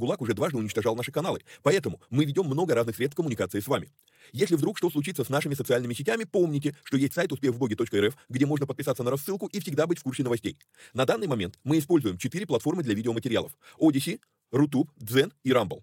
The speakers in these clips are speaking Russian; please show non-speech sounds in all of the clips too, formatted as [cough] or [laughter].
Видео-гулаг уже дважды уничтожал наши каналы. Поэтому мы ведем много разных средств коммуникации с вами. Если вдруг что случится с нашими социальными сетями, помните, что есть сайт успехвбоге.рф, где можно подписаться на рассылку и всегда быть в курсе новостей. На данный момент мы используем четыре платформы для видеоматериалов. Odyssey, Рутуб, Дзен и Rumble.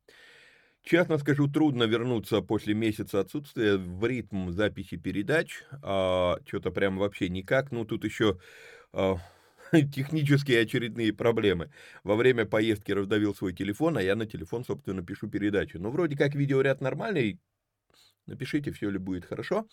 Честно скажу, трудно вернуться после месяца отсутствия в ритм записи передач. А, что-то прям вообще никак. Ну, тут еще а, [laughs] технические очередные проблемы. Во время поездки раздавил свой телефон, а я на телефон, собственно, пишу передачу. Ну, вроде как видеоряд нормальный, Напишите, все ли будет хорошо.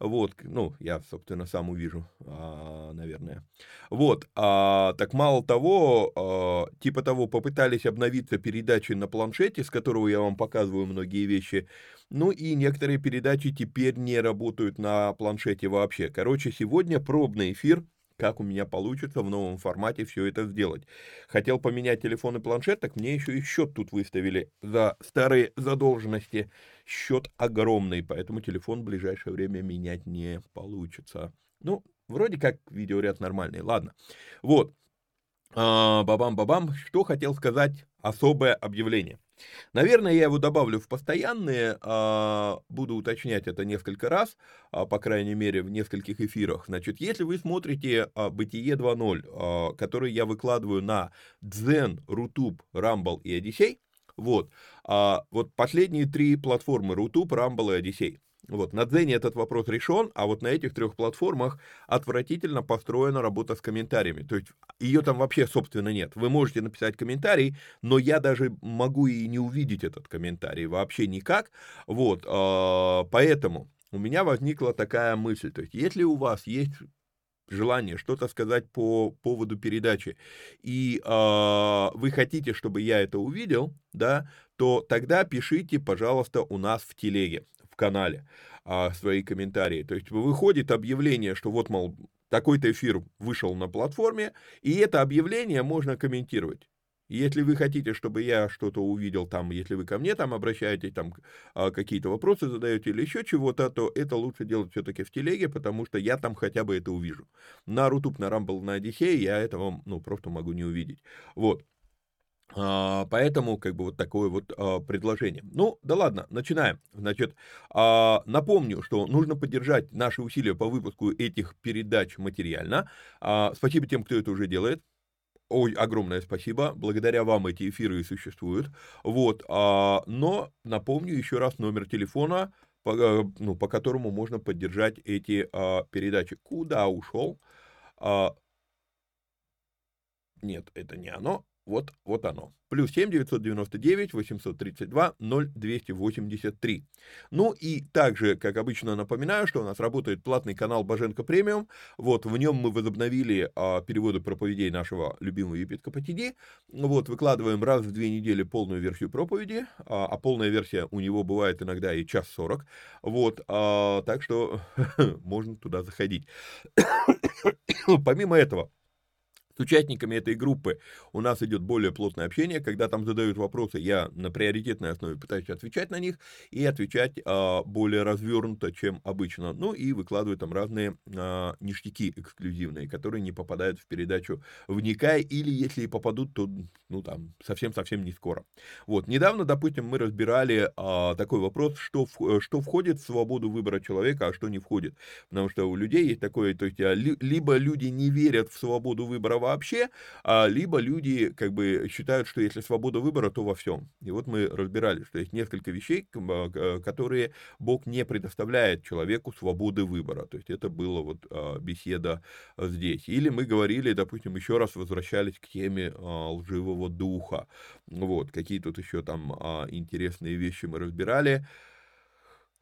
Вот, ну, я, собственно, сам увижу, а, наверное. Вот, а, так мало того, а, типа того, попытались обновиться передачи на планшете, с которого я вам показываю многие вещи, ну и некоторые передачи теперь не работают на планшете вообще. Короче, сегодня пробный эфир как у меня получится в новом формате все это сделать. Хотел поменять телефон и планшет, так мне еще и счет тут выставили за старые задолженности. Счет огромный, поэтому телефон в ближайшее время менять не получится. Ну, вроде как видеоряд нормальный, ладно. Вот, а, бабам-бабам, что хотел сказать особое объявление. Наверное, я его добавлю в постоянные, а, буду уточнять это несколько раз, а, по крайней мере, в нескольких эфирах. Значит, если вы смотрите «Бытие 2.0», который я выкладываю на Дзен, Rutube, Rumble и Odysee, вот, вот последние три платформы Rutube, Rumble и Odysee – вот, на Дзене этот вопрос решен, а вот на этих трех платформах отвратительно построена работа с комментариями. То есть ее там вообще, собственно, нет. Вы можете написать комментарий, но я даже могу и не увидеть этот комментарий вообще никак. Вот, а, поэтому у меня возникла такая мысль. То есть если у вас есть желание что-то сказать по поводу передачи, и э, вы хотите, чтобы я это увидел, да, то тогда пишите, пожалуйста, у нас в телеге, в канале э, свои комментарии. То есть выходит объявление, что вот, мол, такой-то эфир вышел на платформе, и это объявление можно комментировать. Если вы хотите, чтобы я что-то увидел там, если вы ко мне там обращаетесь, там а, какие-то вопросы задаете или еще чего-то, то это лучше делать все-таки в телеге, потому что я там хотя бы это увижу. На Рутуб, на Рамбл, на Одиссее я этого, ну, просто могу не увидеть. Вот. А, поэтому, как бы, вот такое вот а, предложение. Ну, да ладно, начинаем. Значит, а, напомню, что нужно поддержать наши усилия по выпуску этих передач материально. Спасибо тем, кто это уже делает. Ой, огромное спасибо. Благодаря вам эти эфиры и существуют. Вот. Но напомню еще раз номер телефона, по, э, ну, по которому можно поддержать эти передачи. Куда ушел? Нет, это не оно. Вот, вот оно. Плюс 7 999 832 0283. Ну и также, как обычно, напоминаю, что у нас работает платный канал Боженко Премиум. Вот, в нем мы возобновили а, переводы проповедей нашего любимого епископа Тиди. Вот, выкладываем раз в две недели полную версию проповеди, а, а полная версия у него бывает иногда и час сорок. Вот, а, так что [laughs] можно туда заходить. [coughs] Помимо этого, участниками этой группы у нас идет более плотное общение, когда там задают вопросы, я на приоритетной основе пытаюсь отвечать на них и отвечать а, более развернуто, чем обычно. Ну и выкладываю там разные а, ништяки эксклюзивные, которые не попадают в передачу «Вникай» или если и попадут, то ну там совсем-совсем не скоро. Вот, недавно, допустим, мы разбирали а, такой вопрос, что, в, что входит в свободу выбора человека, а что не входит. Потому что у людей есть такое, то есть а, ли, либо люди не верят в свободу выбора вообще, а, либо люди как бы считают, что если свобода выбора, то во всем. И вот мы разбирали, что есть несколько вещей, а, которые Бог не предоставляет человеку свободы выбора. То есть это была вот а, беседа здесь. Или мы говорили, допустим, еще раз возвращались к теме лживого духа. Вот, какие тут еще там интересные вещи мы разбирали.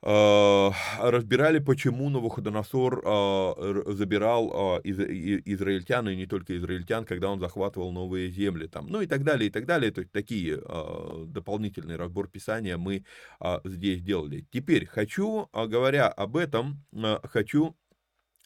А, разбирали, почему Навуходоносор а, забирал а, израильтян, и не только израильтян, когда он захватывал новые земли, там, ну и так далее, и так далее. То есть такие дополнительный разбор Писания мы здесь делали. Теперь хочу, говоря об этом, хочу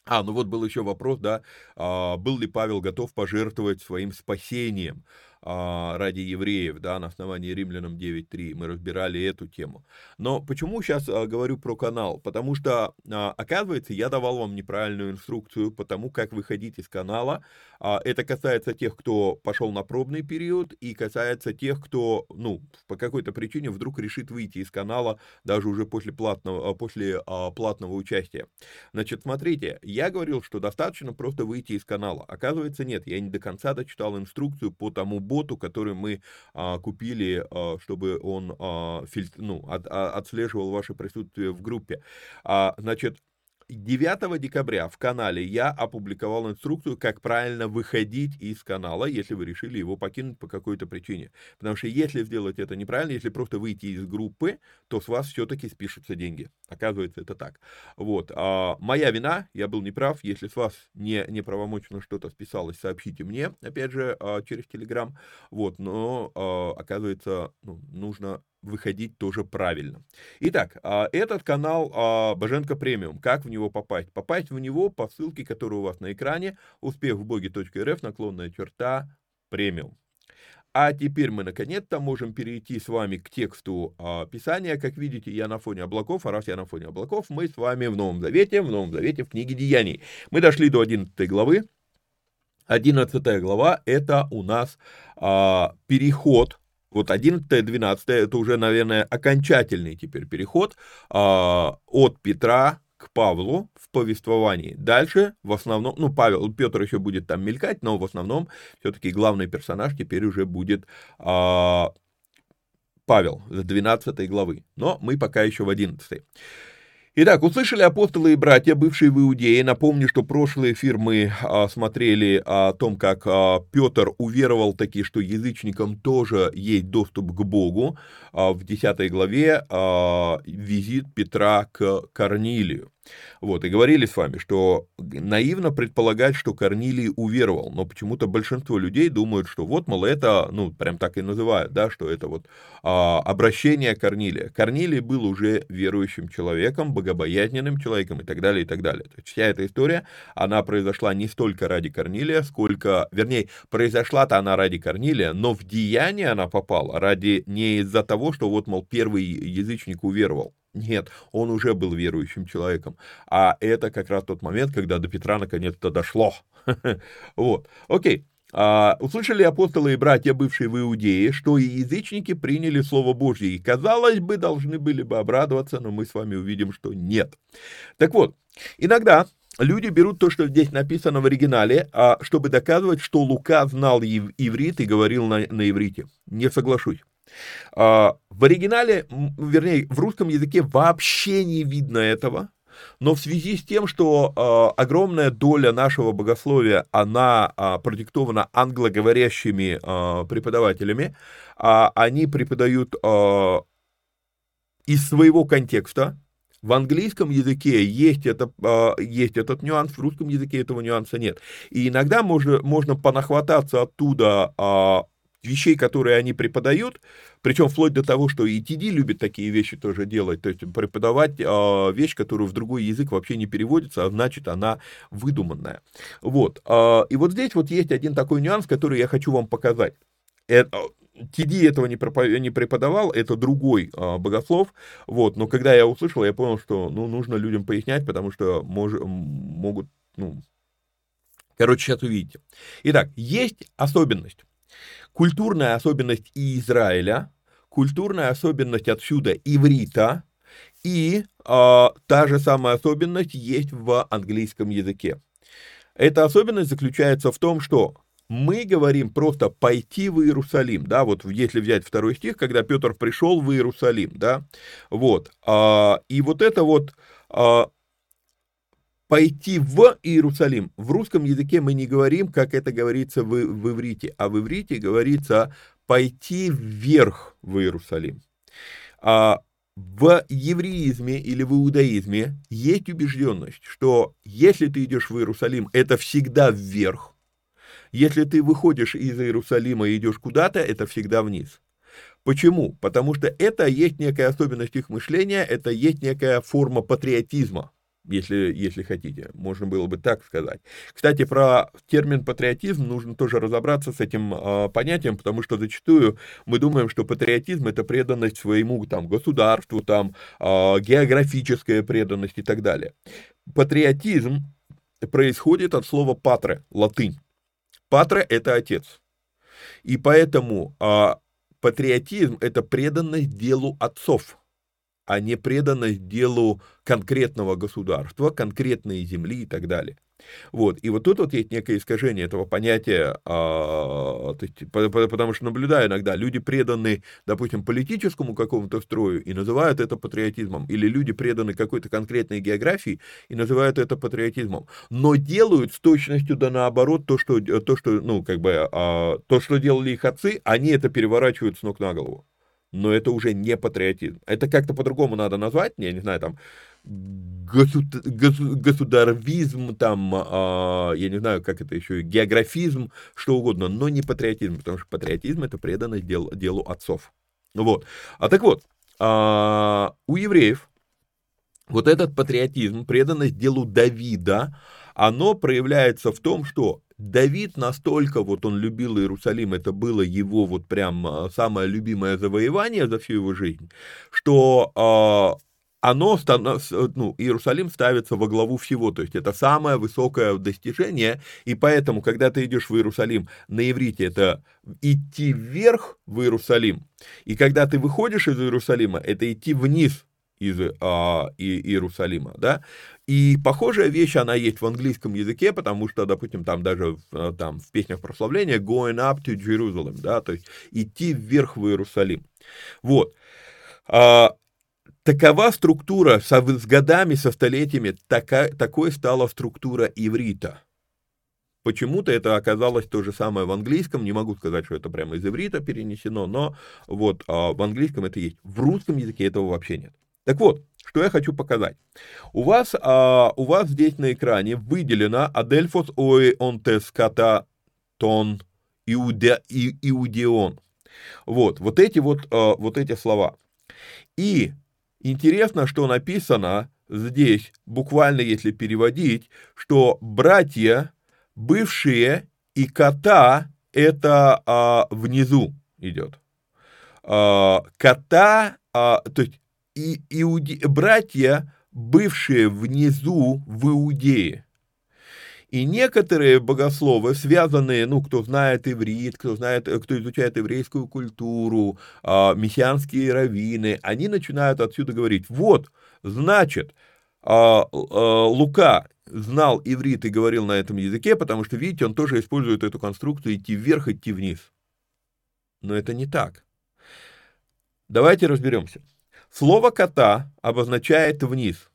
а, ну вот был еще вопрос, да, был ли Павел готов пожертвовать своим спасением? А, ради евреев, да, на основании Римлянам 9.3, мы разбирали эту тему. Но почему сейчас а, говорю про канал? Потому что, а, оказывается, я давал вам неправильную инструкцию по тому, как выходить из канала. Это касается тех, кто пошел на пробный период, и касается тех, кто, ну, по какой-то причине вдруг решит выйти из канала даже уже после платного, после платного участия. Значит, смотрите, я говорил, что достаточно просто выйти из канала. Оказывается, нет, я не до конца дочитал инструкцию по тому боту, который мы а, купили, а, чтобы он а, фильтр, ну, от, а, отслеживал ваше присутствие в группе. А, значит, 9 декабря в канале я опубликовал инструкцию, как правильно выходить из канала, если вы решили его покинуть по какой-то причине. Потому что если сделать это неправильно, если просто выйти из группы, то с вас все-таки спишутся деньги. Оказывается, это так. Вот. А, моя вина, я был неправ. Если с вас не, неправомочно что-то списалось, сообщите мне, опять же, а, через Телеграм. Вот. Но, а, оказывается, ну, нужно выходить тоже правильно. Итак, а, этот канал а, Боженко Премиум. Как в него попасть? Попасть в него по ссылке, которая у вас на экране, успехвбоги.рф, наклонная черта, премиум. А теперь мы наконец-то можем перейти с вами к тексту а, Писания. Как видите, я на фоне облаков, а раз я на фоне облаков, мы с вами в Новом Завете, в Новом Завете, в книге Деяний. Мы дошли до 11 главы. 11 глава – это у нас а, переход вот 11-12 это уже, наверное, окончательный теперь переход а, от Петра к Павлу в повествовании. Дальше в основном, ну, Павел, Петр еще будет там мелькать, но в основном все-таки главный персонаж теперь уже будет а, Павел с 12 главы. Но мы пока еще в 11. Итак, услышали апостолы и братья, бывшие в Иудее. Напомню, что прошлый эфир мы а, смотрели о том, как а, Петр уверовал таки, что язычникам тоже есть доступ к Богу. А, в 10 главе а, визит Петра к Корнилию. Вот, и говорили с вами, что наивно предполагать, что Корнилий уверовал, но почему-то большинство людей думают, что вот, мол, это, ну, прям так и называют, да, что это вот а, обращение Корнилия. Корнилий был уже верующим человеком, богобоязненным человеком и так далее, и так далее. То есть вся эта история, она произошла не столько ради Корнилия, сколько, вернее, произошла-то она ради Корнилия, но в деяние она попала ради не из-за того, что вот, мол, первый язычник уверовал, нет, он уже был верующим человеком. А это как раз тот момент, когда до Петра наконец-то дошло. [laughs] Вот, окей. А, услышали апостолы и братья, бывшие в Иудее, что и язычники приняли Слово Божье, и, казалось бы, должны были бы обрадоваться, но мы с вами увидим, что нет. Так вот, иногда люди берут то, что здесь написано в оригинале, а, чтобы доказывать, что Лука знал иврит и говорил на, на иврите. Не соглашусь. А, в оригинале, вернее, в русском языке вообще не видно этого, но в связи с тем, что э, огромная доля нашего богословия, она э, продиктована англоговорящими преподавателями, они преподают из своего контекста. В английском языке есть, это, есть этот нюанс, в русском языке этого нюанса нет. И иногда можно, можно понахвататься оттуда вещей, которые они преподают, причем вплоть до того, что и TD любит такие вещи тоже делать, то есть преподавать э, вещь, которую в другой язык вообще не переводится, а значит она выдуманная. Вот. Э, и вот здесь вот есть один такой нюанс, который я хочу вам показать. Это, TD этого не, преподавал, это другой э, богослов, вот, но когда я услышал, я понял, что, ну, нужно людям пояснять, потому что мож, могут, ну, короче, сейчас увидите. Итак, есть особенность культурная особенность и Израиля, культурная особенность отсюда иврита, и э, та же самая особенность есть в английском языке. Эта особенность заключается в том, что мы говорим просто пойти в Иерусалим, да, вот если взять второй стих, когда Петр пришел в Иерусалим, да, вот, а, и вот это вот а, пойти в Иерусалим. В русском языке мы не говорим, как это говорится в, в иврите, а в иврите говорится пойти вверх в Иерусалим. А в евреизме или в иудаизме есть убежденность, что если ты идешь в Иерусалим, это всегда вверх. Если ты выходишь из Иерусалима и идешь куда-то, это всегда вниз. Почему? Потому что это есть некая особенность их мышления, это есть некая форма патриотизма если, если хотите, можно было бы так сказать. Кстати, про термин патриотизм нужно тоже разобраться с этим э, понятием, потому что зачастую мы думаем, что патриотизм это преданность своему там, государству, там, э, географическая преданность и так далее. Патриотизм происходит от слова патре, латынь. Патре – это отец. И поэтому э, патриотизм – это преданность делу отцов – а не преданность делу конкретного государства, конкретной земли и так далее. Вот. И вот тут вот есть некое искажение этого понятия, а, потому что наблюдаю иногда, люди преданы, допустим, политическому какому-то строю и называют это патриотизмом, или люди преданы какой-то конкретной географии и называют это патриотизмом, но делают с точностью да наоборот то, что, то, что, ну, как бы, а, то, что делали их отцы, они это переворачивают с ног на голову но это уже не патриотизм. Это как-то по-другому надо назвать, я не знаю, там, государ, государвизм, там, э, я не знаю, как это еще, географизм, что угодно, но не патриотизм, потому что патриотизм это преданность дел, делу отцов. Вот. А так вот, э, у евреев вот этот патриотизм, преданность делу Давида, оно проявляется в том, что Давид настолько вот он любил Иерусалим, это было его вот прям а, самое любимое завоевание за всю его жизнь, что э, оно, ну, Иерусалим ставится во главу всего, то есть это самое высокое достижение, и поэтому, когда ты идешь в Иерусалим, на иврите это идти вверх в Иерусалим, и когда ты выходишь из Иерусалима, это идти вниз из а, Иерусалима, да, и похожая вещь, она есть в английском языке, потому что, допустим, там даже в, там, в песнях прославления going up to Jerusalem, да, то есть идти вверх в Иерусалим. Вот. А, такова структура, со, с годами, со столетиями, така, такой стала структура иврита. Почему-то это оказалось то же самое в английском, не могу сказать, что это прямо из иврита перенесено, но вот а, в английском это есть. В русском языке этого вообще нет. Так вот, что я хочу показать. У вас, а, у вас здесь на экране выделено Адельфос онтес ката тон иуде, и, иудеон. Вот, вот эти вот, а, вот эти слова. И интересно, что написано здесь, буквально если переводить, что братья, бывшие и кота, это а, внизу идет. А, кота, а, то есть и, иуде, братья, бывшие внизу в Иудее. И некоторые богословы, связанные, ну, кто знает иврит, кто знает, кто изучает еврейскую культуру, э, мессианские раввины, они начинают отсюда говорить, вот, значит, э, э, Лука знал иврит и говорил на этом языке, потому что, видите, он тоже использует эту конструкцию идти вверх, идти вниз. Но это не так. Давайте разберемся. Слово «кота» обозначает «вниз».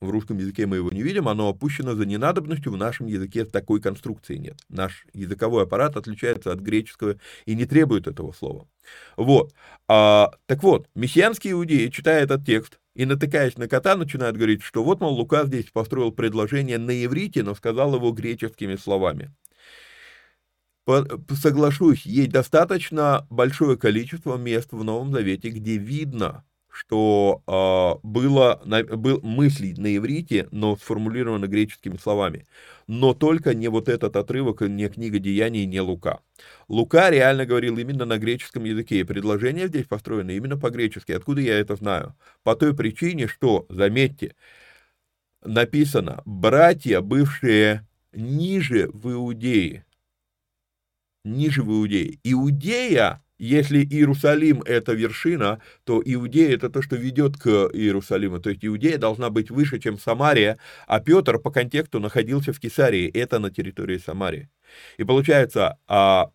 В русском языке мы его не видим, оно опущено за ненадобностью, в нашем языке такой конструкции нет. Наш языковой аппарат отличается от греческого и не требует этого слова. Вот. А, так вот, мессианские иудеи, читая этот текст и натыкаясь на кота, начинают говорить, что вот, мол, Лука здесь построил предложение на иврите, но сказал его греческими словами соглашусь, есть достаточно большое количество мест в Новом Завете, где видно, что э, было, на, был мысли на иврите, но сформулировано греческими словами. Но только не вот этот отрывок, не книга Деяний, не Лука. Лука реально говорил именно на греческом языке, и предложение здесь построено именно по-гречески. Откуда я это знаю? По той причине, что, заметьте, написано «братья, бывшие ниже в Иудее» ниже в Иудее. Иудея, если Иерусалим это вершина, то Иудея это то, что ведет к Иерусалиму. То есть Иудея должна быть выше, чем Самария, а Петр по контексту находился в Кесарии, это на территории Самарии. И получается, а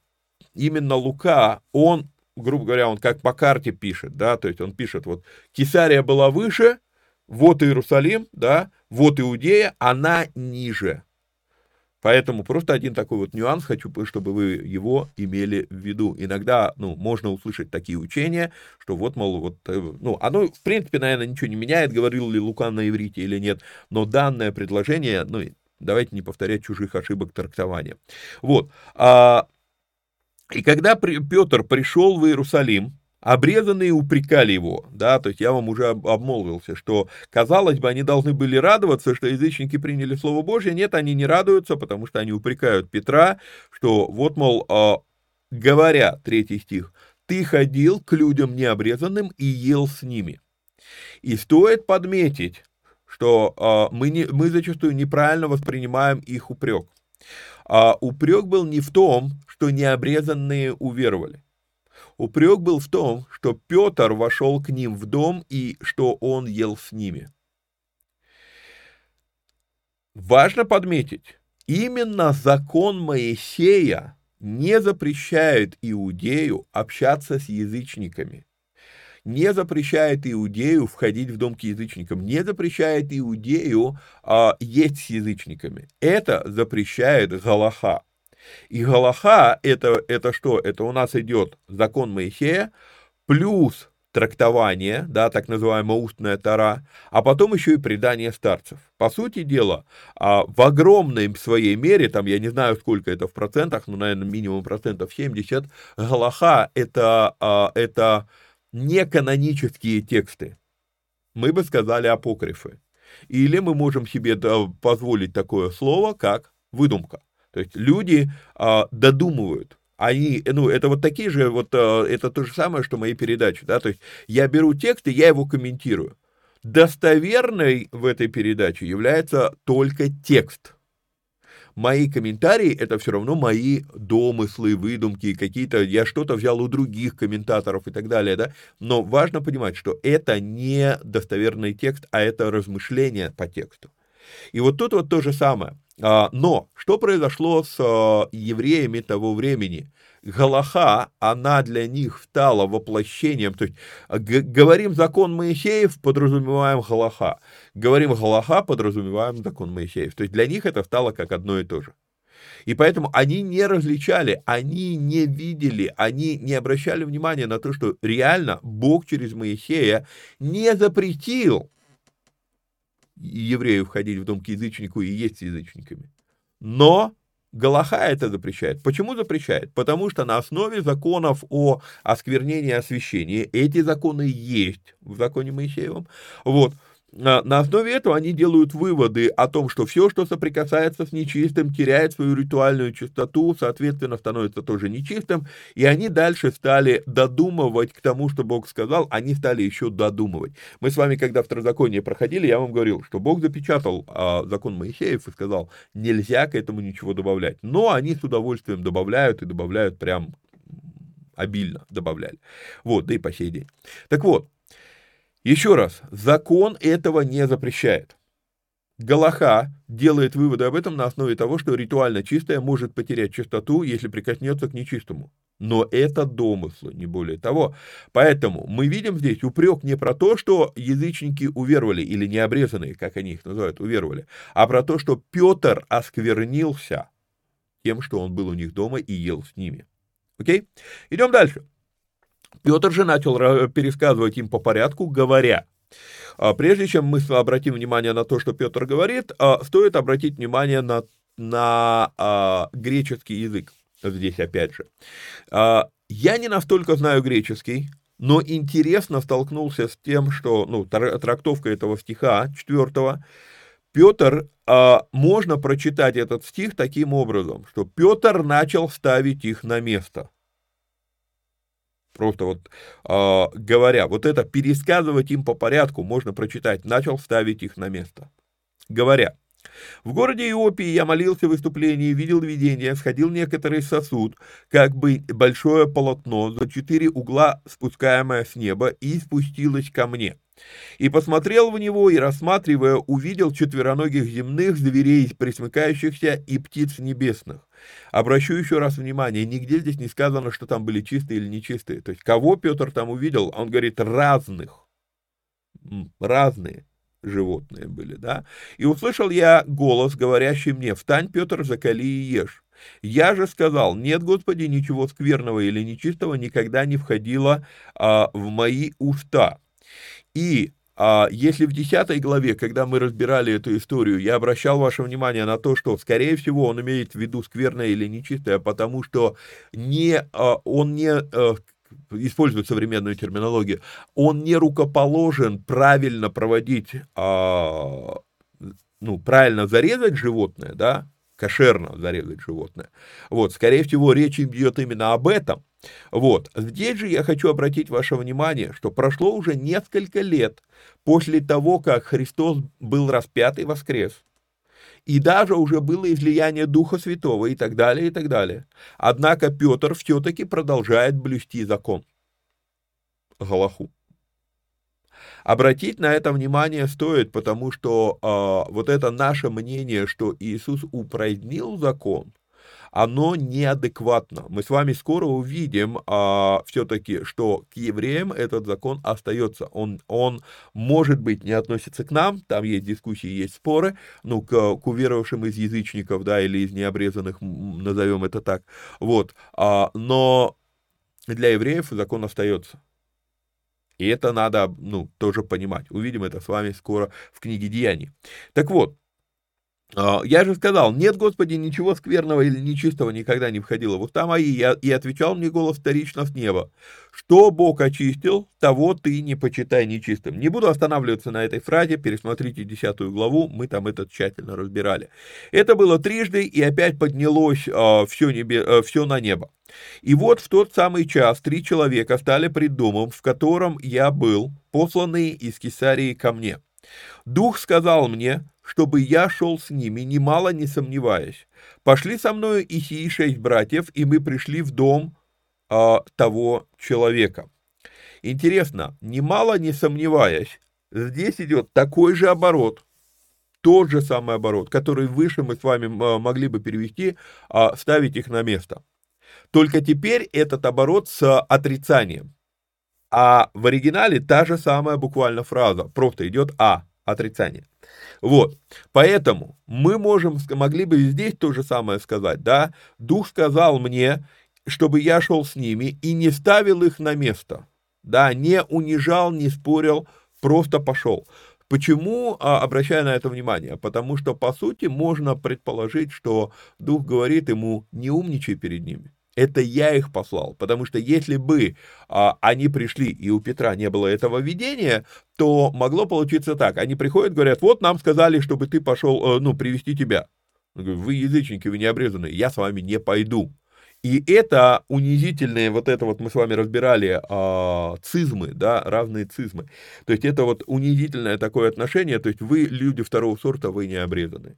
именно Лука, он, грубо говоря, он как по карте пишет, да, то есть он пишет, вот Кесария была выше, вот Иерусалим, да, вот Иудея, она ниже. Поэтому просто один такой вот нюанс, хочу, чтобы вы его имели в виду. Иногда, ну, можно услышать такие учения, что вот, мол, вот, э, ну, оно, в принципе, наверное, ничего не меняет, говорил ли Лука на иврите или нет, но данное предложение, ну, давайте не повторять чужих ошибок трактования. Вот. А, и когда Петр пришел в Иерусалим, Обрезанные упрекали его, да, то есть я вам уже обмолвился, что, казалось бы, они должны были радоваться, что язычники приняли Слово Божье, нет, они не радуются, потому что они упрекают Петра, что вот, мол, а, говоря, третий стих, ты ходил к людям необрезанным и ел с ними. И стоит подметить, что а, мы, не, мы зачастую неправильно воспринимаем их упрек. А упрек был не в том, что необрезанные уверовали. Упрек был в том, что Петр вошел к ним в дом и что он ел с ними. Важно подметить, именно закон Моисея не запрещает иудею общаться с язычниками, не запрещает иудею входить в дом к язычникам, не запрещает иудею а, есть с язычниками. Это запрещает Галаха. И Галаха это, это что? Это у нас идет закон Моисея плюс трактование, да, так называемая устная тара, а потом еще и предание старцев. По сути дела, а, в огромной своей мере, там я не знаю, сколько это в процентах, но, наверное, минимум процентов 70, Галаха это, а, это не канонические тексты. Мы бы сказали апокрифы. Или мы можем себе позволить такое слово, как выдумка. То есть люди а, додумывают. Они, ну, это вот такие же, вот, а, это то же самое, что мои передачи, да, то есть я беру текст и я его комментирую. Достоверной в этой передаче является только текст. Мои комментарии это все равно мои домыслы, выдумки, какие-то, я что-то взял у других комментаторов и так далее, да, но важно понимать, что это не достоверный текст, а это размышление по тексту. И вот тут вот то же самое. А, но что произошло с а, евреями того времени? Галаха, она для них стала воплощением, то есть а, говорим закон Моисеев, подразумеваем Галаха, говорим Галаха, подразумеваем закон Моисеев, то есть для них это стало как одно и то же. И поэтому они не различали, они не видели, они не обращали внимания на то, что реально Бог через Моисея не запретил еврею входить в дом к язычнику и есть язычниками. Но Галаха это запрещает. Почему запрещает? Потому что на основе законов о осквернении и освящении, эти законы есть в законе Моисеевом, вот, на основе этого они делают выводы о том, что все, что соприкасается с нечистым, теряет свою ритуальную чистоту, соответственно, становится тоже нечистым, и они дальше стали додумывать к тому, что Бог сказал, они стали еще додумывать. Мы с вами, когда второзаконие проходили, я вам говорил, что Бог запечатал а, закон Моисеев и сказал, нельзя к этому ничего добавлять, но они с удовольствием добавляют и добавляют прям обильно добавляли. Вот, да и по сей день. Так вот, еще раз, закон этого не запрещает. Галаха делает выводы об этом на основе того, что ритуально чистое может потерять чистоту, если прикоснется к нечистому. Но это домыслы, не более того. Поэтому мы видим здесь упрек не про то, что язычники уверовали, или необрезанные, как они их называют, уверовали, а про то, что Петр осквернился тем, что он был у них дома и ел с ними. Окей? Идем дальше. Петр же начал пересказывать им по порядку, говоря, «А прежде чем мы обратим внимание на то, что Петр говорит, а, стоит обратить внимание на, на а, греческий язык. Здесь опять же. Я не настолько знаю греческий, но интересно столкнулся с тем, что, ну, трактовка этого стиха, четвертого, Петр, можно прочитать этот стих таким образом, что Петр начал ставить их на место – Просто вот э, говоря, вот это пересказывать им по порядку можно прочитать, начал ставить их на место. Говоря, в городе Иопии я молился в выступлении, видел видение, сходил некоторый сосуд, как бы большое полотно, за четыре угла спускаемое с неба, и спустилось ко мне. И посмотрел в него, и, рассматривая, увидел четвероногих земных зверей, присмыкающихся, и птиц небесных. Обращу еще раз внимание, нигде здесь не сказано, что там были чистые или нечистые. То есть, кого Петр там увидел? Он говорит, разных. Разные животные были, да? И услышал я голос, говорящий мне, «Встань, Петр, закали и ешь». Я же сказал, нет, Господи, ничего скверного или нечистого никогда не входило а, в мои уста. И а если в 10 главе, когда мы разбирали эту историю, я обращал ваше внимание на то, что, скорее всего, он имеет в виду скверное или нечистое, потому что не, а, он не а, использует современную терминологию, он не рукоположен правильно проводить, а, ну, правильно зарезать животное, да, кошерно зарезать животное. Вот, скорее всего, речь идет именно об этом. Вот, здесь же я хочу обратить ваше внимание, что прошло уже несколько лет после того, как Христос был распят и воскрес, и даже уже было излияние Духа Святого и так далее, и так далее. Однако Петр все-таки продолжает блюсти закон. Галаху. Обратить на это внимание стоит, потому что э, вот это наше мнение, что Иисус упразднил закон, оно неадекватно. Мы с вами скоро увидим а, все-таки, что к евреям этот закон остается. Он, он, может быть, не относится к нам, там есть дискуссии, есть споры, ну, к, к уверовавшим из язычников, да, или из необрезанных, назовем это так, вот, а, но для евреев закон остается. И это надо, ну, тоже понимать. Увидим это с вами скоро в книге Деяний. Так вот, я же сказал, нет, Господи, ничего скверного или нечистого никогда не входило в уста мои, и отвечал мне голос вторично с неба, что Бог очистил, того ты не почитай нечистым. Не буду останавливаться на этой фразе, пересмотрите десятую главу, мы там это тщательно разбирали. Это было трижды, и опять поднялось э, все, небе, э, все на небо. И вот в тот самый час три человека стали пред домом, в котором я был, посланные из Кесарии ко мне. Дух сказал мне, чтобы я шел с ними, немало не сомневаясь. Пошли со мною и сии шесть братьев, и мы пришли в дом а, того человека. Интересно, немало не сомневаясь, здесь идет такой же оборот, тот же самый оборот, который выше мы с вами а, могли бы перевести, а, ставить их на место. Только теперь этот оборот с отрицанием. А в оригинале та же самая буквально фраза, просто идет «а», отрицание. Вот, поэтому мы можем, могли бы здесь то же самое сказать, да, Дух сказал мне, чтобы я шел с ними и не ставил их на место, да, не унижал, не спорил, просто пошел. Почему а, обращаю на это внимание? Потому что, по сути, можно предположить, что Дух говорит ему, не умничай перед ними. Это я их послал, потому что если бы а, они пришли, и у Петра не было этого видения, то могло получиться так. Они приходят, говорят, вот нам сказали, чтобы ты пошел, э, ну, привести тебя. Вы язычники, вы не обрезанные, я с вами не пойду. И это унизительные, вот это вот мы с вами разбирали, э, цизмы, да, разные цизмы. То есть это вот унизительное такое отношение, то есть вы люди второго сорта, вы не обрезаны.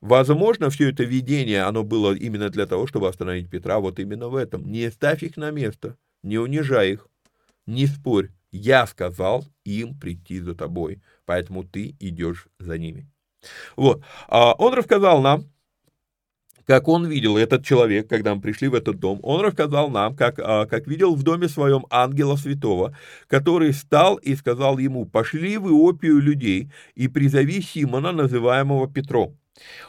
Возможно, все это видение, оно было именно для того, чтобы остановить Петра, вот именно в этом. Не ставь их на место, не унижай их, не спорь. Я сказал им прийти за тобой, поэтому ты идешь за ними. Вот, а он рассказал нам, как он видел этот человек, когда мы пришли в этот дом, он рассказал нам, как, а, как видел в доме своем ангела святого, который стал и сказал ему, пошли в Иопию людей и призови Симона, называемого Петром.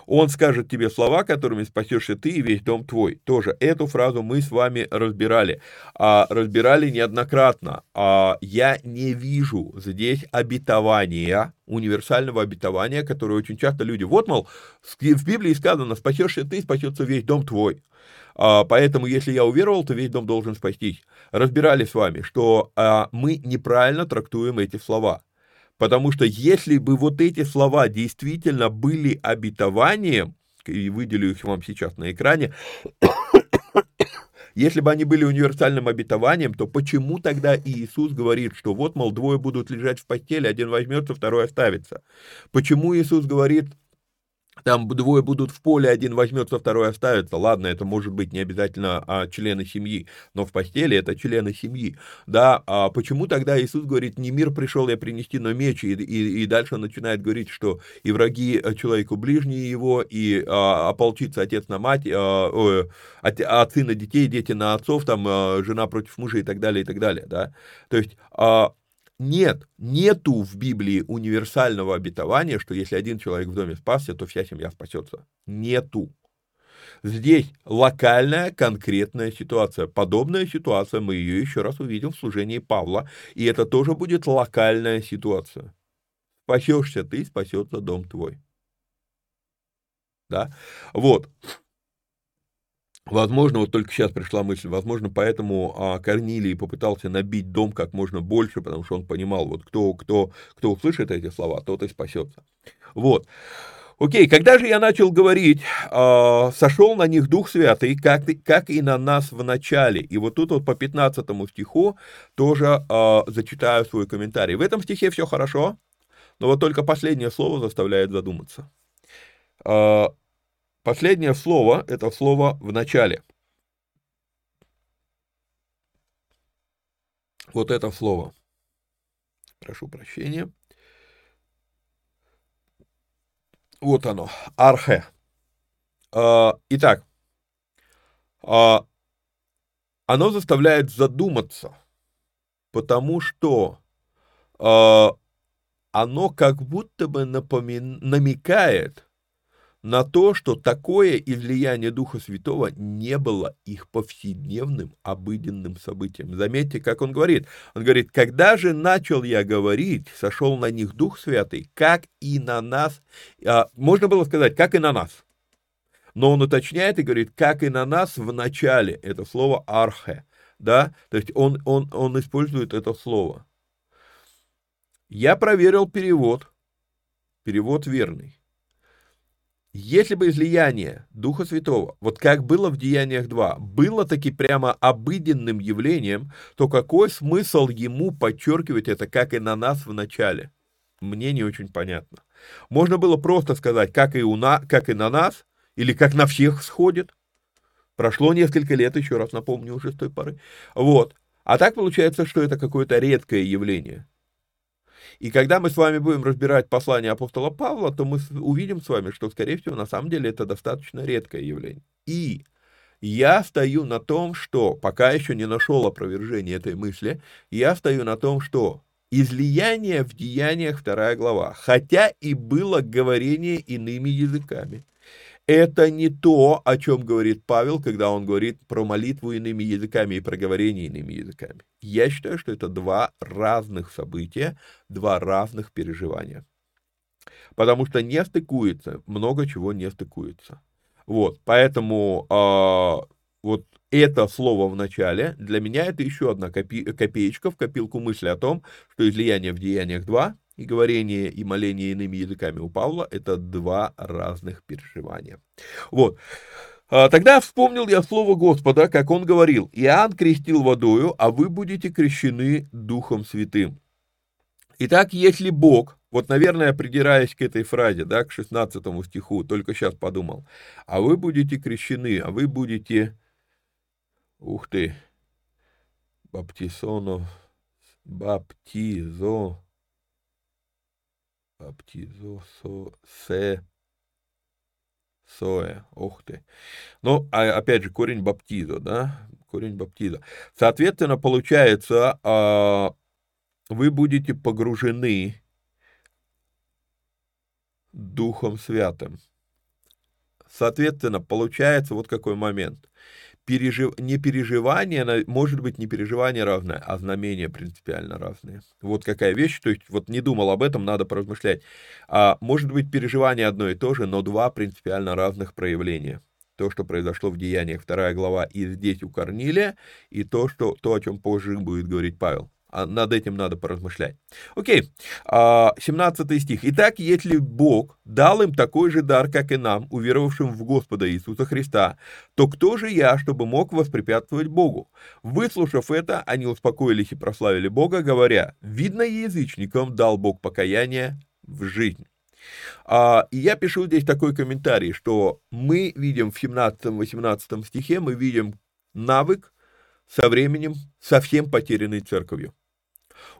Он скажет тебе слова, которыми спасешься ты и весь дом твой. Тоже эту фразу мы с вами разбирали. А, разбирали неоднократно. А, я не вижу здесь обетования, универсального обетования, которое очень часто люди... Вот, мол, в Библии сказано, спасешься ты, спасется весь дом твой. А, поэтому, если я уверовал, то весь дом должен спастись. Разбирали с вами, что а, мы неправильно трактуем эти слова. Потому что если бы вот эти слова действительно были обетованием, и выделю их вам сейчас на экране, [coughs] если бы они были универсальным обетованием, то почему тогда Иисус говорит, что вот, мол, двое будут лежать в постели, один возьмется, второй оставится? Почему Иисус говорит, там двое будут в поле, один возьмется, второй оставится. Ладно, это может быть не обязательно а, члены семьи, но в постели это члены семьи. Да, а почему тогда Иисус говорит, не мир пришел я принести, но меч, и, и, и дальше он начинает говорить, что и враги человеку ближние его, и а, ополчится отец на мать, а, о, отцы на детей, дети на отцов, там, а, жена против мужа и так далее, и так далее, да. То есть, а, нет, нету в Библии универсального обетования, что если один человек в доме спасся, то вся семья спасется. Нету. Здесь локальная, конкретная ситуация. Подобная ситуация, мы ее еще раз увидим в служении Павла, и это тоже будет локальная ситуация. Спасешься ты, спасется дом твой. Да? Вот. Возможно, вот только сейчас пришла мысль, возможно, поэтому а, Корнилий попытался набить дом как можно больше, потому что он понимал, вот кто, кто, кто услышит эти слова, тот и спасется. Вот. Окей, когда же я начал говорить, э, сошел на них Дух Святый, как, как и на нас в начале. И вот тут вот по 15 стиху тоже э, зачитаю свой комментарий. В этом стихе все хорошо, но вот только последнее слово заставляет задуматься. Э, Последнее слово – это слово в начале. Вот это слово. Прошу прощения. Вот оно. Архе. А, итак, а, оно заставляет задуматься, потому что а, оно как будто бы напомин... намекает на то, что такое излияние Духа Святого не было их повседневным, обыденным событием. Заметьте, как он говорит. Он говорит, когда же начал я говорить, сошел на них Дух Святый, как и на нас, а, можно было сказать, как и на нас. Но он уточняет и говорит, как и на нас в начале, это слово архе, да, то есть он, он, он использует это слово. Я проверил перевод, перевод верный. Если бы излияние Духа Святого, вот как было в Деяниях 2, было таки прямо обыденным явлением, то какой смысл ему подчеркивать это, как и на нас в начале? Мне не очень понятно. Можно было просто сказать, как и, у на, как и на нас, или как на всех сходит. Прошло несколько лет, еще раз напомню, уже с той поры. Вот. А так получается, что это какое-то редкое явление. И когда мы с вами будем разбирать послание апостола Павла, то мы увидим с вами, что, скорее всего, на самом деле это достаточно редкое явление. И я стою на том, что, пока еще не нашел опровержения этой мысли, я стою на том, что Излияние в деяниях, вторая глава. Хотя и было говорение иными языками. Это не то, о чем говорит Павел, когда он говорит про молитву иными языками и про говорение иными языками. Я считаю, что это два разных события, два разных переживания. Потому что не стыкуется, много чего не стыкуется. Вот, поэтому э, вот это слово в начале, для меня это еще одна копи копеечка в копилку мысли о том, что излияние в деяниях 2 и говорение и моление иными языками у Павла — это два разных переживания. Вот. А, тогда вспомнил я слово Господа, как он говорил, «Иоанн крестил водою, а вы будете крещены Духом Святым». Итак, если Бог, вот, наверное, придираясь к этой фразе, да, к 16 стиху, только сейчас подумал, а вы будете крещены, а вы будете, ух ты, баптисоно, баптизо, Баптизо, со, се, соэ. Ух ты. Ну, а, опять же, корень баптизо, да? Корень баптиза. Соответственно, получается, а, вы будете погружены Духом Святым. Соответственно, получается вот какой момент пережив... не переживание, может быть, не переживание разное, а знамения принципиально разные. Вот какая вещь, то есть вот не думал об этом, надо поразмышлять. А, может быть, переживание одно и то же, но два принципиально разных проявления. То, что произошло в Деяниях, вторая глава, и здесь у Корнилия, и то, что, то, о чем позже будет говорить Павел. А над этим надо поразмышлять. Окей, 17 а, стих. «Итак, если Бог дал им такой же дар, как и нам, уверовавшим в Господа Иисуса Христа, то кто же я, чтобы мог воспрепятствовать Богу?» Выслушав это, они успокоились и прославили Бога, говоря, «Видно, язычникам дал Бог покаяние в жизнь». А, и я пишу здесь такой комментарий, что мы видим в 17-18 стихе, мы видим навык, со временем совсем потерянной церковью.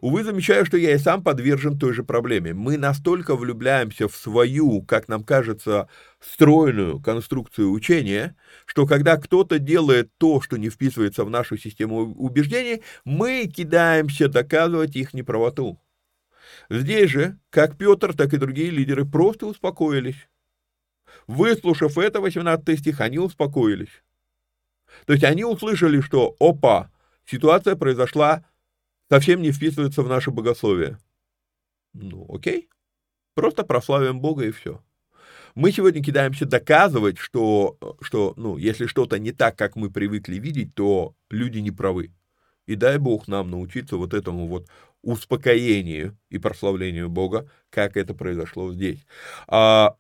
Увы, замечаю, что я и сам подвержен той же проблеме. Мы настолько влюбляемся в свою, как нам кажется, стройную конструкцию учения, что когда кто-то делает то, что не вписывается в нашу систему убеждений, мы кидаемся доказывать их неправоту. Здесь же, как Петр, так и другие лидеры просто успокоились. Выслушав это, 18 стих, они успокоились. То есть они услышали, что, опа, ситуация произошла совсем не вписывается в наше богословие. Ну, окей. Просто прославим Бога и все. Мы сегодня кидаемся доказывать, что, что ну, если что-то не так, как мы привыкли видеть, то люди не правы. И дай Бог нам научиться вот этому вот успокоению и прославлению Бога, как это произошло здесь. А,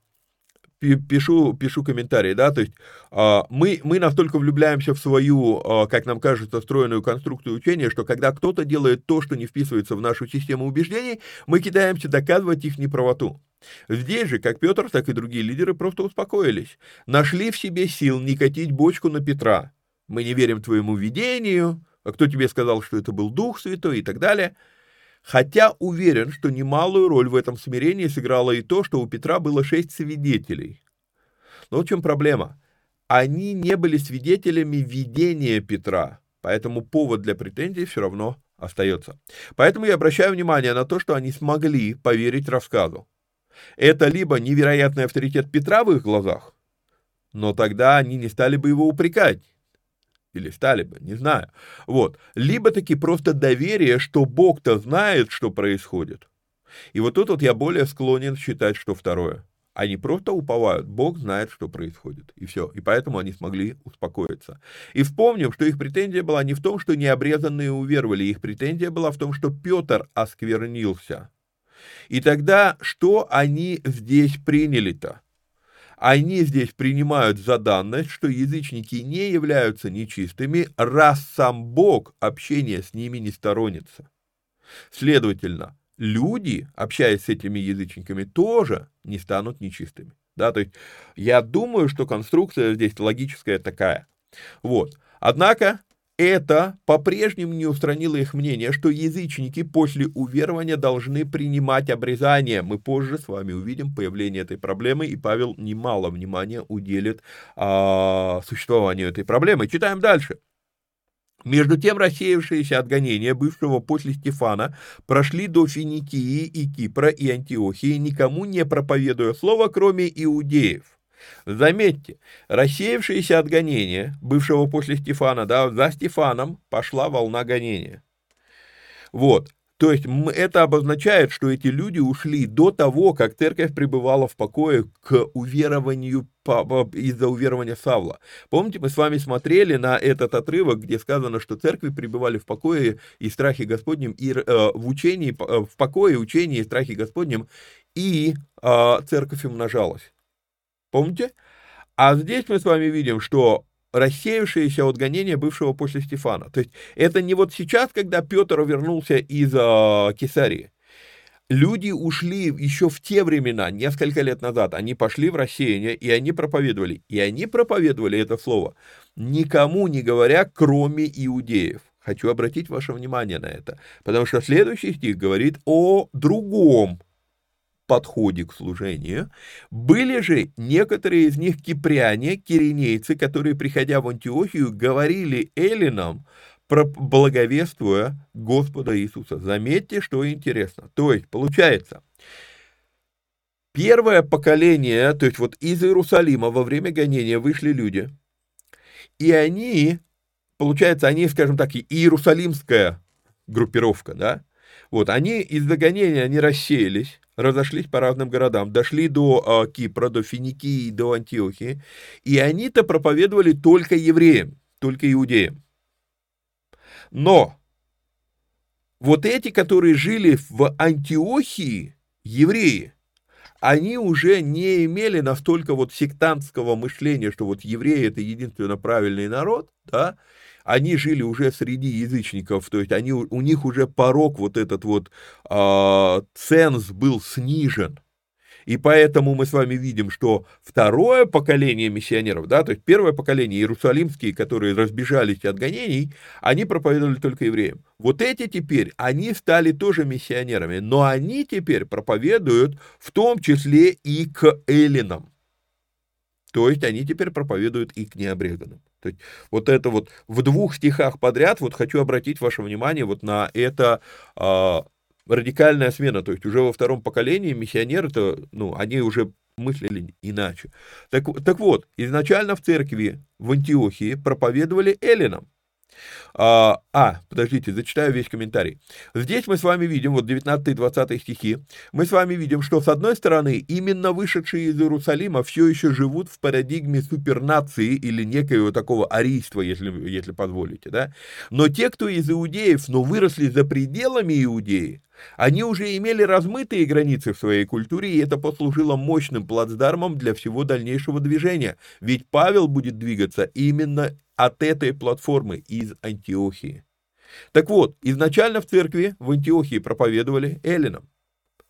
пишу, пишу комментарии, да, то есть а, мы, мы настолько влюбляемся в свою, а, как нам кажется, встроенную конструкцию учения, что когда кто-то делает то, что не вписывается в нашу систему убеждений, мы кидаемся доказывать их неправоту. Здесь же, как Петр, так и другие лидеры просто успокоились, нашли в себе сил не катить бочку на Петра. Мы не верим твоему видению, а кто тебе сказал, что это был Дух Святой и так далее – Хотя уверен, что немалую роль в этом смирении сыграло и то, что у Петра было шесть свидетелей. Но в чем проблема. Они не были свидетелями видения Петра, поэтому повод для претензий все равно остается. Поэтому я обращаю внимание на то, что они смогли поверить рассказу. Это либо невероятный авторитет Петра в их глазах, но тогда они не стали бы его упрекать, или стали бы, не знаю. Вот. Либо таки просто доверие, что Бог-то знает, что происходит. И вот тут вот я более склонен считать, что второе. Они просто уповают, Бог знает, что происходит. И все. И поэтому они смогли успокоиться. И вспомним, что их претензия была не в том, что необрезанные уверовали. Их претензия была в том, что Петр осквернился. И тогда что они здесь приняли-то? Они здесь принимают за данность, что язычники не являются нечистыми, раз сам Бог общение с ними не сторонится. Следовательно, люди, общаясь с этими язычниками, тоже не станут нечистыми. Да, то есть я думаю, что конструкция здесь логическая такая. Вот. Однако это по-прежнему не устранило их мнение, что язычники после уверования должны принимать обрезание. Мы позже с вами увидим появление этой проблемы, и Павел немало внимания уделит а, существованию этой проблемы. Читаем дальше. Между тем рассеявшиеся отгонения бывшего после Стефана прошли до Финикии и Кипра и Антиохии, никому не проповедуя слова, кроме иудеев. Заметьте, рассеявшиеся отгонения бывшего после Стефана, да, за Стефаном пошла волна гонения. Вот, то есть это обозначает, что эти люди ушли до того, как церковь пребывала в покое к уверованию из-за уверования Савла. Помните, мы с вами смотрели на этот отрывок, где сказано, что церкви пребывали в покое и страхе Господнем, и э, в учении, э, в покое, учении и страхе Господнем, и э, церковь умножалась. Помните? А здесь мы с вами видим, что рассеявшиеся от гонения бывшего после Стефана. То есть это не вот сейчас, когда Петр вернулся из э, Кесарии. Люди ушли еще в те времена, несколько лет назад, они пошли в рассеяние, и они проповедовали. И они проповедовали это слово, никому не говоря, кроме иудеев. Хочу обратить ваше внимание на это, потому что следующий стих говорит о другом подходе к служению. Были же некоторые из них кипряне, киринейцы, которые, приходя в Антиохию, говорили эллинам, благовествуя Господа Иисуса. Заметьте, что интересно. То есть, получается, первое поколение, то есть вот из Иерусалима во время гонения вышли люди, и они, получается, они, скажем так, иерусалимская группировка, да, вот, они из загонения, они рассеялись, разошлись по разным городам, дошли до э, Кипра, до Финикии, до Антиохии, и они-то проповедовали только евреям, только иудеям. Но вот эти, которые жили в Антиохии, евреи, они уже не имели настолько вот сектантского мышления, что вот евреи это единственно правильный народ, да, они жили уже среди язычников, то есть они, у них уже порог вот этот вот э, ценз был снижен. И поэтому мы с вами видим, что второе поколение миссионеров, да, то есть первое поколение иерусалимские, которые разбежались от гонений, они проповедовали только евреям. Вот эти теперь, они стали тоже миссионерами, но они теперь проповедуют в том числе и к эллинам. То есть они теперь проповедуют и к необрезанным. То есть вот это вот в двух стихах подряд, вот хочу обратить ваше внимание вот на это э, радикальная смена. То есть уже во втором поколении миссионеры-то, ну, они уже мыслили иначе. Так, так вот, изначально в церкви в Антиохии проповедовали эллинам. А, а, подождите, зачитаю весь комментарий. Здесь мы с вами видим, вот 19 и 20 стихи, мы с вами видим, что с одной стороны, именно вышедшие из Иерусалима все еще живут в парадигме супернации или некоего такого арийства, если, если позволите, да, но те, кто из иудеев, но выросли за пределами Иудеи, они уже имели размытые границы в своей культуре, и это послужило мощным плацдармом для всего дальнейшего движения. Ведь Павел будет двигаться именно от этой платформы из Антиохии. Так вот, изначально в церкви в Антиохии проповедовали эллинам.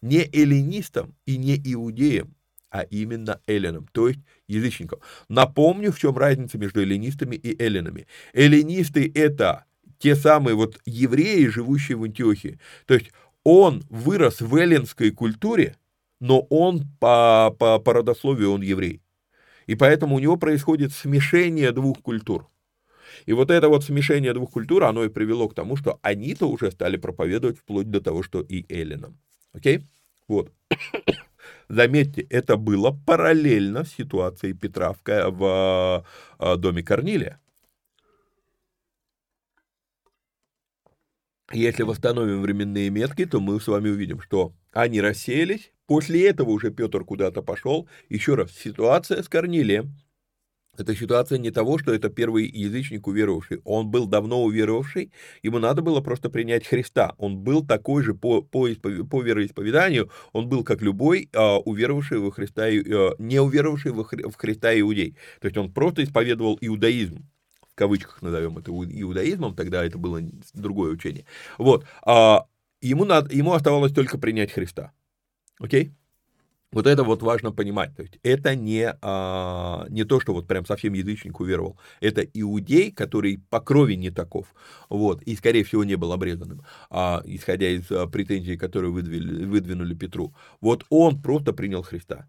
Не эллинистам и не иудеям, а именно эллинам, то есть язычникам. Напомню, в чем разница между эллинистами и эллинами. Эллинисты – это те самые вот евреи, живущие в Антиохии. То есть он вырос в эллинской культуре, но он по, по, по родословию он еврей. И поэтому у него происходит смешение двух культур – и вот это вот смешение двух культур, оно и привело к тому, что они-то уже стали проповедовать вплоть до того, что и эллинам. Окей? Вот. [coughs] Заметьте, это было параллельно ситуации Петра в, в э, доме Корнилия. Если восстановим временные метки, то мы с вами увидим, что они рассеялись. После этого уже Петр куда-то пошел. Еще раз, ситуация с Корнилием это ситуация не того, что это первый язычник уверовавший. Он был давно уверовавший, ему надо было просто принять Христа. Он был такой же по, по, по вероисповеданию, он был как любой а, уверовавший во Христа, а, не уверовавший во, в Христа иудей. То есть он просто исповедовал иудаизм в кавычках назовем это иудаизмом, тогда это было другое учение. Вот, а, ему, надо, ему оставалось только принять Христа. Окей? Вот это вот важно понимать. То есть это не, а, не то, что вот прям совсем язычник уверовал. Это иудей, который по крови не таков. Вот, и, скорее всего, не был обрезанным, а, исходя из а, претензий, которые выдвинули, выдвинули Петру. Вот он просто принял Христа.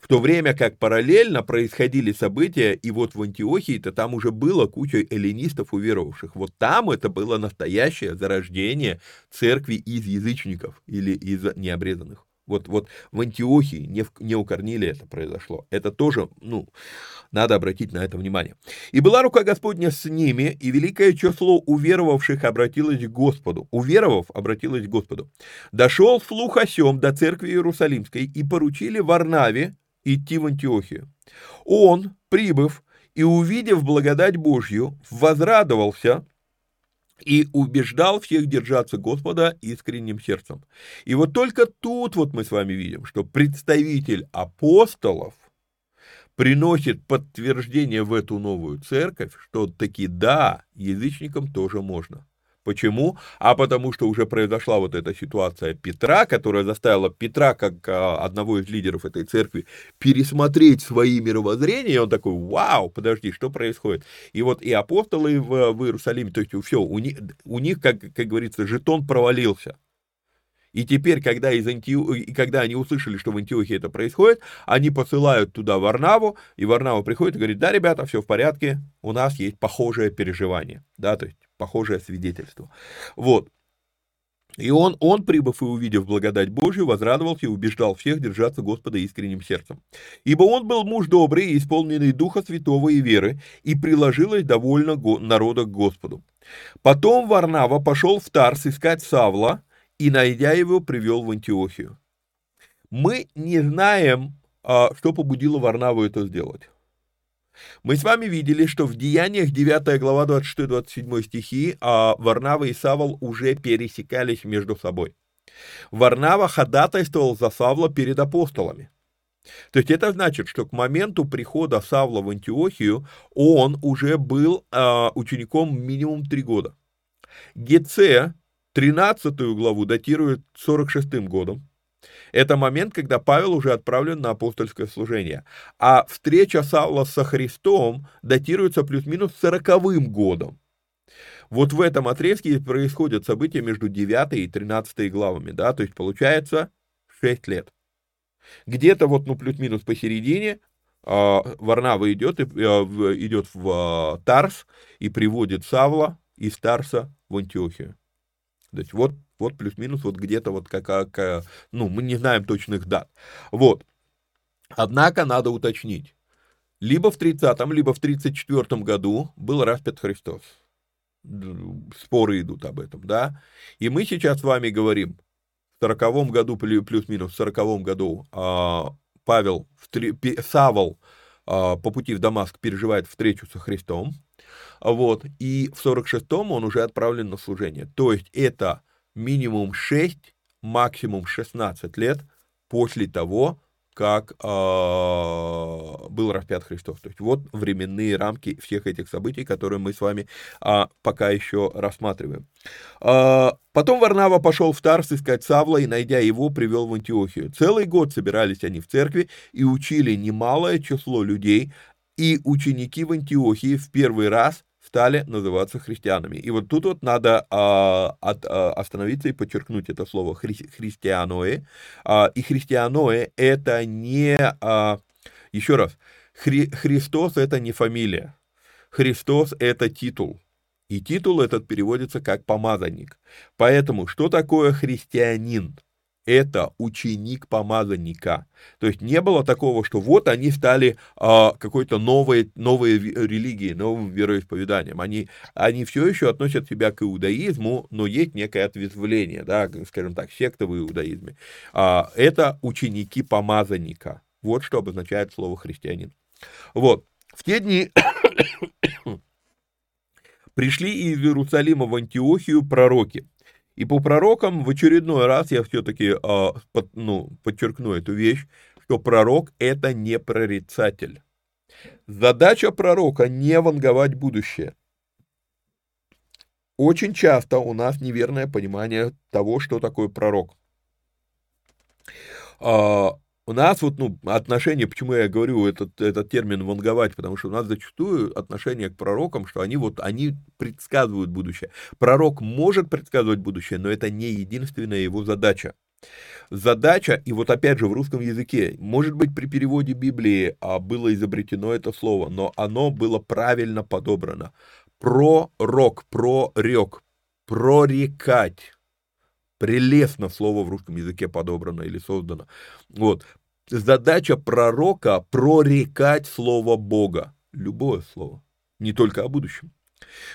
В то время как параллельно происходили события, и вот в Антиохии-то там уже было куча эллинистов уверовавших. Вот там это было настоящее зарождение церкви из язычников или из необрезанных. Вот, вот в Антиохии, не, в, не у Корнилия это произошло. Это тоже, ну, надо обратить на это внимание. «И была рука Господня с ними, и великое число уверовавших обратилось к Господу». Уверовав, обратилось к Господу. «Дошел слух о сем до церкви Иерусалимской, и поручили Варнаве идти в Антиохию. Он, прибыв и увидев благодать Божью, возрадовался, и убеждал всех держаться Господа искренним сердцем. И вот только тут вот мы с вами видим, что представитель апостолов приносит подтверждение в эту новую церковь, что таки да, язычникам тоже можно. Почему? А потому что уже произошла вот эта ситуация Петра, которая заставила Петра, как а, одного из лидеров этой церкви, пересмотреть свои мировоззрения, и он такой, вау, подожди, что происходит? И вот и апостолы в, в Иерусалиме, то есть все, у них, у них как, как говорится, жетон провалился. И теперь, когда, из Антио... и когда они услышали, что в Антиохии это происходит, они посылают туда Варнаву, и Варнава приходит и говорит, да, ребята, все в порядке, у нас есть похожее переживание, да, то есть похожее свидетельство. Вот. И он, он, прибыв и увидев благодать Божию, возрадовался и убеждал всех держаться Господа искренним сердцем. Ибо он был муж добрый и исполненный Духа Святого и веры, и приложилось довольно народа к Господу. Потом Варнава пошел в Тарс искать Савла, и, найдя его, привел в Антиохию. Мы не знаем, а, что побудило Варнаву это сделать. Мы с вами видели, что в Деяниях 9 глава 26-27 стихи а Варнава и Савол уже пересекались между собой. Варнава ходатайствовал за Савла перед апостолами. То есть это значит, что к моменту прихода Савла в Антиохию он уже был э, учеником минимум три года. Геце 13 главу датирует 46 годом, это момент, когда Павел уже отправлен на апостольское служение. А встреча Савла со Христом датируется плюс-минус сороковым годом. Вот в этом отрезке происходят события между 9 и 13 главами, да, то есть получается 6 лет. Где-то вот, ну, плюс-минус посередине э, Варнава идет, э, идет в э, Тарс и приводит Савла из Тарса в Антиохию. То есть вот вот плюс-минус вот где-то вот как, как, ну, мы не знаем точных дат. Вот. Однако надо уточнить. Либо в 30-м, либо в 34-м году был распят Христос. Споры идут об этом, да? И мы сейчас с вами говорим, в 40-м году, плюс-минус в 40-м году а, Павел, Савол а, по пути в Дамаск переживает встречу со Христом, вот, и в 46-м он уже отправлен на служение. То есть это минимум 6, максимум 16 лет после того, как э, был распят Христос. То есть вот временные рамки всех этих событий, которые мы с вами э, пока еще рассматриваем. Э, потом Варнава пошел в Тарс искать Савла и, найдя его, привел в Антиохию. Целый год собирались они в церкви и учили немалое число людей, и ученики в Антиохии в первый раз стали называться христианами. И вот тут вот надо а, от, а, остановиться и подчеркнуть это слово хри, христианоэ. А, и христианоэ это не, а, еще раз, хри, Христос это не фамилия. Христос это титул. И титул этот переводится как помазанник. Поэтому что такое христианин? Это ученик помазанника. То есть не было такого, что вот они стали а, какой-то новой, новой религией, новым вероисповеданием. Они, они все еще относят себя к иудаизму, но есть некое ответвление, да, скажем так, секта в иудаизме. А, это ученики помазанника. Вот что обозначает слово христианин. Вот. В те дни [coughs] пришли из Иерусалима в Антиохию пророки – и по пророкам в очередной раз я все-таки э, а, под, ну, подчеркну эту вещь, что пророк это не прорицатель. Задача пророка не ванговать будущее. Очень часто у нас неверное понимание того, что такое пророк. А, у нас вот, ну, отношение, почему я говорю этот, этот термин «ванговать», потому что у нас зачастую отношение к пророкам, что они вот, они предсказывают будущее. Пророк может предсказывать будущее, но это не единственная его задача. Задача, и вот опять же в русском языке, может быть при переводе Библии а, было изобретено это слово, но оно было правильно подобрано. Пророк, прорек, прорекать. Прелестно слово в русском языке подобрано или создано. Вот. Задача пророка прорекать слово Бога. Любое слово. Не только о будущем.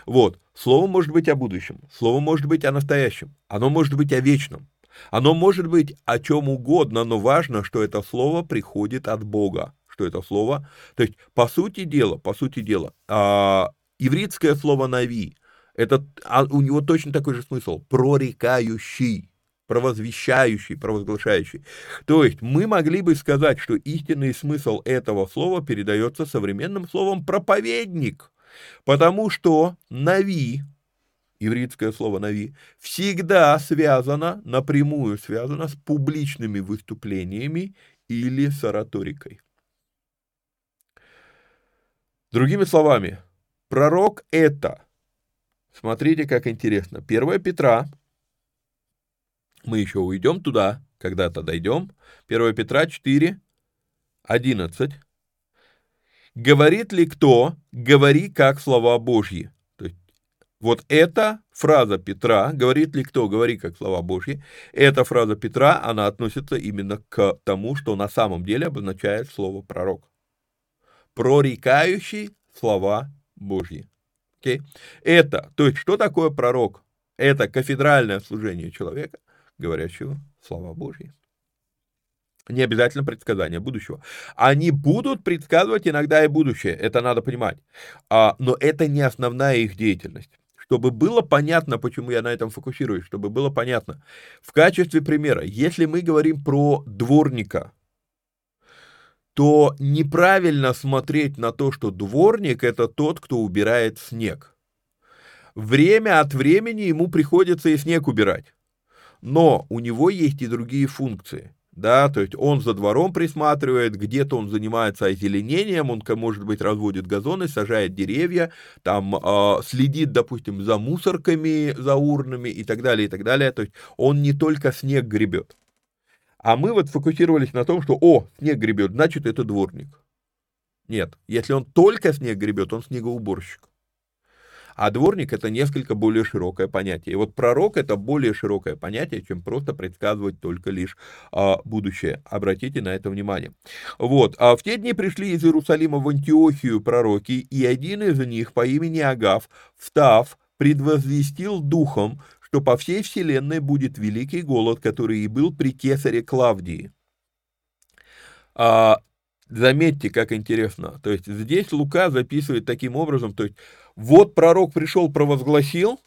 Вот. Слово может быть о будущем. Слово может быть о настоящем. Оно может быть о вечном. Оно может быть о чем угодно, но важно, что это слово приходит от Бога. Что это слово? То есть, по сути дела, по сути дела, а, ивритское слово «нави», это, а у него точно такой же смысл. Прорекающий, провозвещающий, провозглашающий. То есть мы могли бы сказать, что истинный смысл этого слова передается современным словом проповедник. Потому что нави, ивритское слово нави, всегда связано, напрямую связано с публичными выступлениями или с ораторикой. Другими словами, пророк это, смотрите, как интересно, 1 Петра, мы еще уйдем туда, когда-то дойдем, 1 Петра 4, 11, говорит ли кто, говори как слова Божьи. Вот эта фраза Петра, говорит ли кто, говори как слова Божьи, эта фраза Петра, она относится именно к тому, что на самом деле обозначает слово пророк. Прорекающий слова Божьи. Okay? Это, то есть что такое пророк? Это кафедральное служение человека, говорящего слова Божьи. Не обязательно предсказания будущего. Они будут предсказывать иногда и будущее, это надо понимать. А, но это не основная их деятельность чтобы было понятно, почему я на этом фокусируюсь, чтобы было понятно. В качестве примера, если мы говорим про дворника, то неправильно смотреть на то, что дворник это тот, кто убирает снег. Время от времени ему приходится и снег убирать. Но у него есть и другие функции да, то есть он за двором присматривает, где-то он занимается озеленением, он, может быть, разводит газоны, сажает деревья, там э, следит, допустим, за мусорками, за урнами и так далее, и так далее, то есть он не только снег гребет. А мы вот фокусировались на том, что, о, снег гребет, значит, это дворник. Нет, если он только снег гребет, он снегоуборщик. А дворник это несколько более широкое понятие. И вот пророк это более широкое понятие, чем просто предсказывать только лишь а, будущее. Обратите на это внимание. Вот. А в те дни пришли из Иерусалима в Антиохию пророки, и один из них по имени Агав, встав, предвозвестил духом, что по всей вселенной будет великий голод, который и был при кесаре Клавдии. А, заметьте, как интересно. То есть здесь Лука записывает таким образом, то есть вот пророк пришел, провозгласил,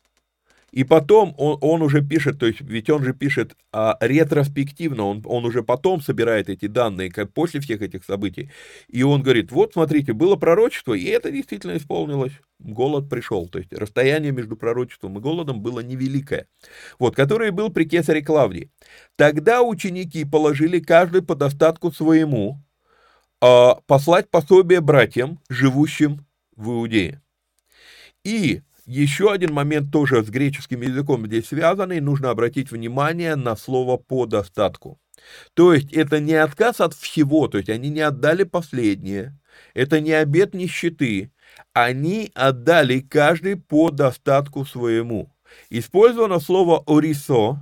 и потом он, он уже пишет, то есть ведь он же пишет а, ретроспективно, он, он уже потом собирает эти данные, как после всех этих событий. И он говорит, вот смотрите, было пророчество, и это действительно исполнилось. Голод пришел, то есть расстояние между пророчеством и голодом было невеликое. Вот, который был при кесаре Клавдии. Тогда ученики положили каждый по достатку своему, а, послать пособие братьям, живущим в Иудее. И еще один момент тоже с греческим языком здесь связанный, нужно обратить внимание на слово «по достатку». То есть это не отказ от всего, то есть они не отдали последнее, это не обет нищеты, они отдали каждый по достатку своему. Использовано слово «орисо»,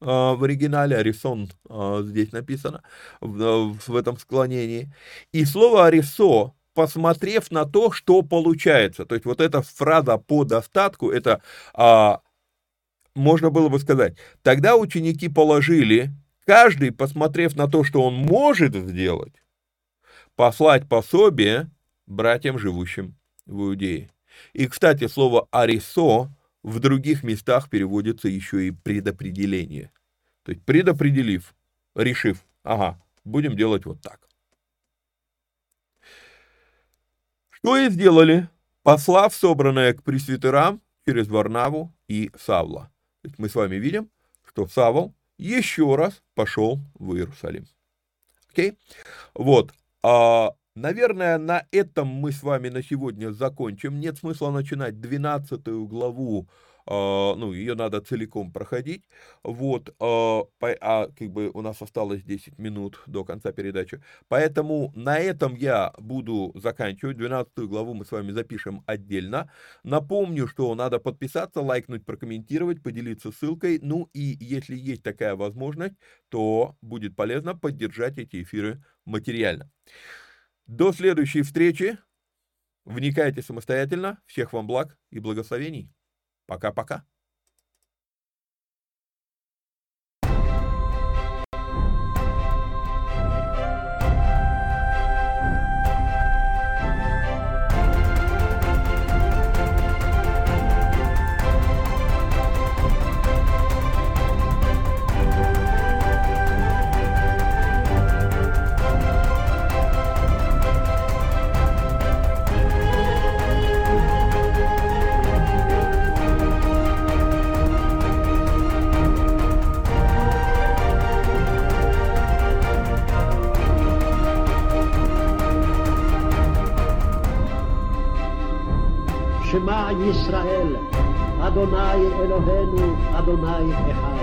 а, в оригинале «орисон» а, здесь написано, в, этом склонении. И слово «орисо» посмотрев на то, что получается. То есть вот эта фраза по достатку, это а, можно было бы сказать, тогда ученики положили, каждый, посмотрев на то, что он может сделать, послать пособие братьям, живущим в Иудее. И, кстати, слово «арисо» в других местах переводится еще и предопределение. То есть предопределив, решив, ага, будем делать вот так. Что и сделали, послав собранное к пресвитерам через Варнаву и Савла. То есть мы с вами видим, что Савл еще раз пошел в Иерусалим. Окей? Вот. А, наверное, на этом мы с вами на сегодня закончим. Нет смысла начинать 12 главу ну, ее надо целиком проходить, вот, а, а как бы у нас осталось 10 минут до конца передачи, поэтому на этом я буду заканчивать, 12 главу мы с вами запишем отдельно, напомню, что надо подписаться, лайкнуть, прокомментировать, поделиться ссылкой, ну и если есть такая возможность, то будет полезно поддержать эти эфиры материально. До следующей встречи. Вникайте самостоятельно. Всех вам благ и благословений. Пока-пока. Lagi.